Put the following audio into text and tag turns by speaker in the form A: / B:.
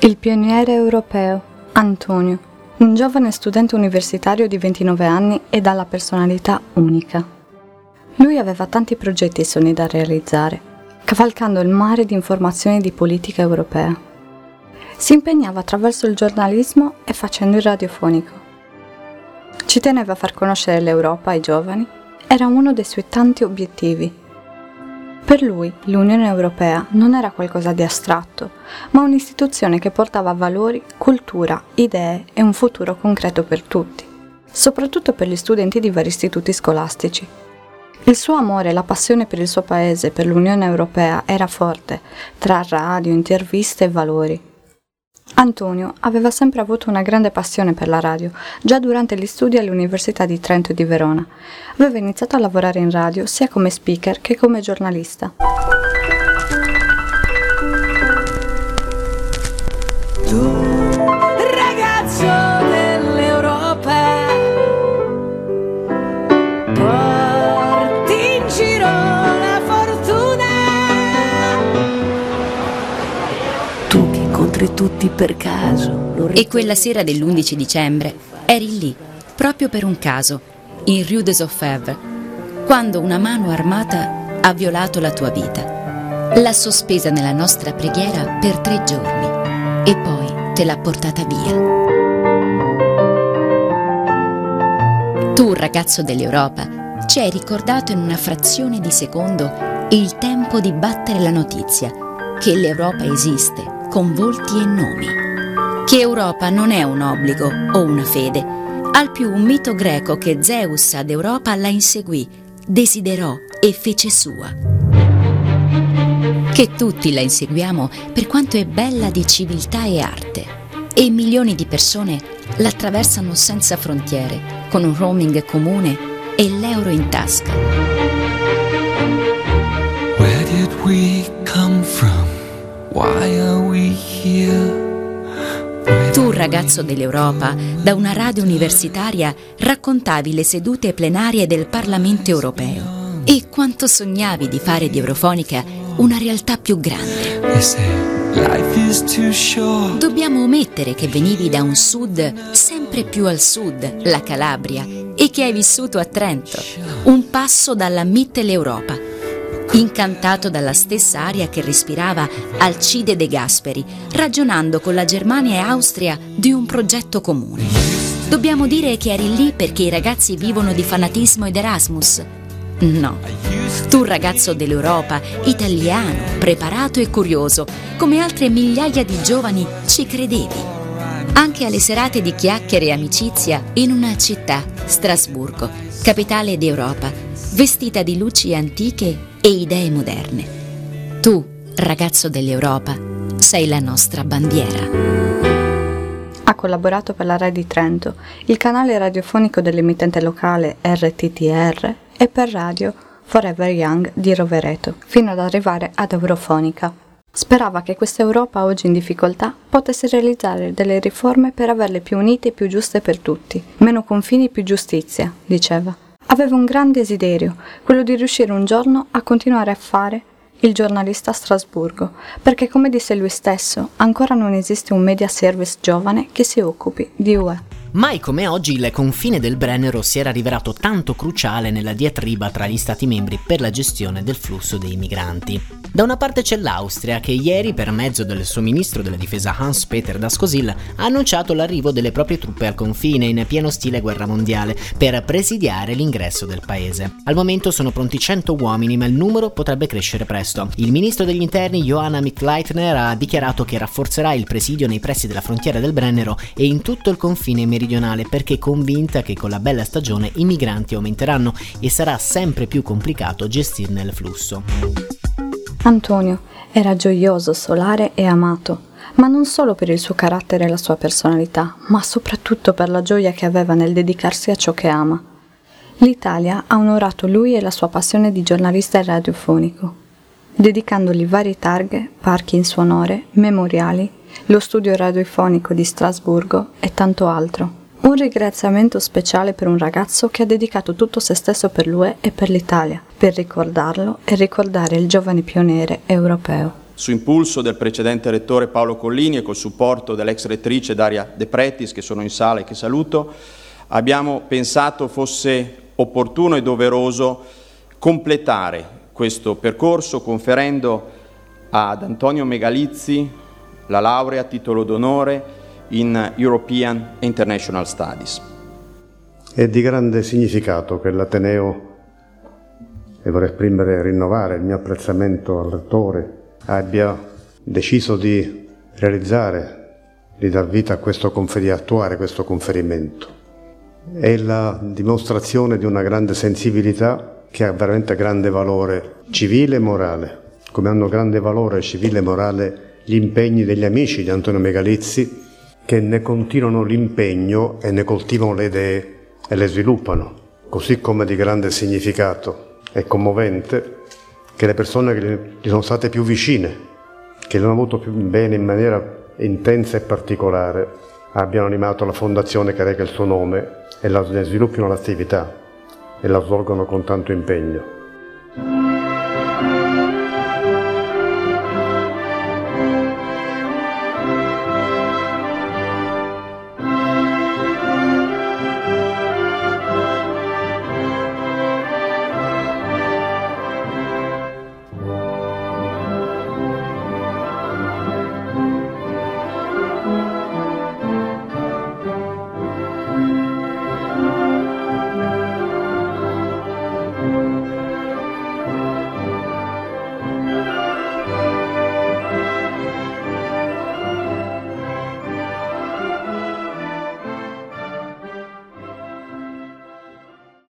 A: Il pioniere europeo, Antonio, un giovane studente universitario di 29 anni e dalla personalità unica. Lui aveva tanti progetti e sogni da realizzare, cavalcando il mare di informazioni di politica europea. Si impegnava attraverso il giornalismo e facendo il radiofonico. Ci teneva a far conoscere l'Europa ai giovani, era uno dei suoi tanti obiettivi per lui l'Unione Europea non era qualcosa di astratto, ma un'istituzione che portava valori, cultura, idee e un futuro concreto per tutti, soprattutto per gli studenti di vari istituti scolastici. Il suo amore e la passione per il suo paese, per l'Unione Europea, era forte, tra radio, interviste e valori. Antonio aveva sempre avuto una grande passione per la radio, già durante gli studi all'Università di Trento e di Verona. Aveva iniziato a lavorare in radio sia come speaker che come giornalista.
B: Tutti per caso.
C: E quella sera dell'11 dicembre eri lì, proprio per un caso, in Rue des Orfèvres, quando una mano armata ha violato la tua vita. L'ha sospesa nella nostra preghiera per tre giorni e poi te l'ha portata via. Tu, ragazzo dell'Europa, ci hai ricordato in una frazione di secondo il tempo di battere la notizia che l'Europa esiste con volti e nomi. Che Europa non è un obbligo o una fede, al più un mito greco che Zeus ad Europa la inseguì, desiderò e fece sua. Che tutti la inseguiamo per quanto è bella di civiltà e arte. E milioni di persone la attraversano senza frontiere, con un roaming comune e l'euro in tasca.
D: Where did we come from?
C: Tu, ragazzo dell'Europa, da una radio universitaria raccontavi le sedute plenarie del Parlamento europeo e quanto sognavi di fare di Eurofonica una realtà più grande. Dobbiamo omettere che venivi da un sud sempre più al sud, la Calabria, e che hai vissuto a Trento, un passo dalla Mitteleuropa. Incantato dalla stessa aria che respirava Alcide De Gasperi, ragionando con la Germania e Austria di un progetto comune. Dobbiamo dire che eri lì perché i ragazzi vivono di fanatismo ed Erasmus? No. Tu ragazzo dell'Europa, italiano, preparato e curioso, come altre migliaia di giovani, ci credevi. Anche alle serate di chiacchiere e amicizia in una città, Strasburgo, capitale d'Europa, vestita di luci antiche e idee moderne. Tu, ragazzo dell'Europa, sei la nostra bandiera.
A: Ha collaborato per la Rai di Trento, il canale radiofonico dell'emittente locale RTTR e per radio Forever Young di Rovereto, fino ad arrivare ad Eurofonica. Sperava che questa Europa oggi in difficoltà potesse realizzare delle riforme per averle più unite e più giuste per tutti. Meno confini, più giustizia, diceva. Aveva un gran desiderio, quello di riuscire un giorno a continuare a fare il giornalista a Strasburgo, perché come disse lui stesso, ancora non esiste un media service giovane che si occupi di UE.
E: Mai come oggi il confine del Brennero si era rivelato tanto cruciale nella diatriba tra gli Stati membri per la gestione del flusso dei migranti. Da una parte c'è l'Austria che ieri, per mezzo del suo ministro della difesa Hans-Peter Daskosil, ha annunciato l'arrivo delle proprie truppe al confine in pieno stile guerra mondiale per presidiare l'ingresso del paese. Al momento sono pronti 100 uomini, ma il numero potrebbe crescere presto. Il ministro degli interni Johanna Mittleitner ha dichiarato che rafforzerà il presidio nei pressi della frontiera del Brennero e in tutto il confine meridionale perché è convinta che con la bella stagione i migranti aumenteranno e sarà sempre più complicato gestirne il flusso.
A: Antonio era gioioso, solare e amato, ma non solo per il suo carattere e la sua personalità, ma soprattutto per la gioia che aveva nel dedicarsi a ciò che ama. L'Italia ha onorato lui e la sua passione di giornalista radiofonico, dedicandogli varie targhe, parchi in suo onore, memoriali, lo studio radiofonico di Strasburgo e tanto altro. Un ringraziamento speciale per un ragazzo che ha dedicato tutto se stesso per lui e per l'Italia, per ricordarlo e ricordare il giovane pioniere europeo.
F: su impulso del precedente rettore Paolo Collini e col supporto dell'ex rettrice Daria De Pretis, che sono in sala e che saluto, abbiamo pensato fosse opportuno e doveroso completare questo percorso conferendo ad Antonio Megalizzi la laurea a titolo d'onore in European e International Studies.
G: È di grande significato che l'Ateneo, e vorrei esprimere e rinnovare il mio apprezzamento al rettore, abbia deciso di realizzare, di dar vita a questo conferimento, di attuare questo conferimento. È la dimostrazione di una grande sensibilità che ha veramente grande valore civile e morale, come hanno grande valore civile e morale gli impegni degli amici di Antonio Megalizzi che ne continuano l'impegno e ne coltivano le idee e le sviluppano, così come di grande significato e commovente che le persone che gli sono state più vicine, che l'hanno avuto più bene in maniera intensa e particolare, abbiano animato la fondazione che reca il suo nome e la, ne sviluppino l'attività e la svolgono con tanto impegno.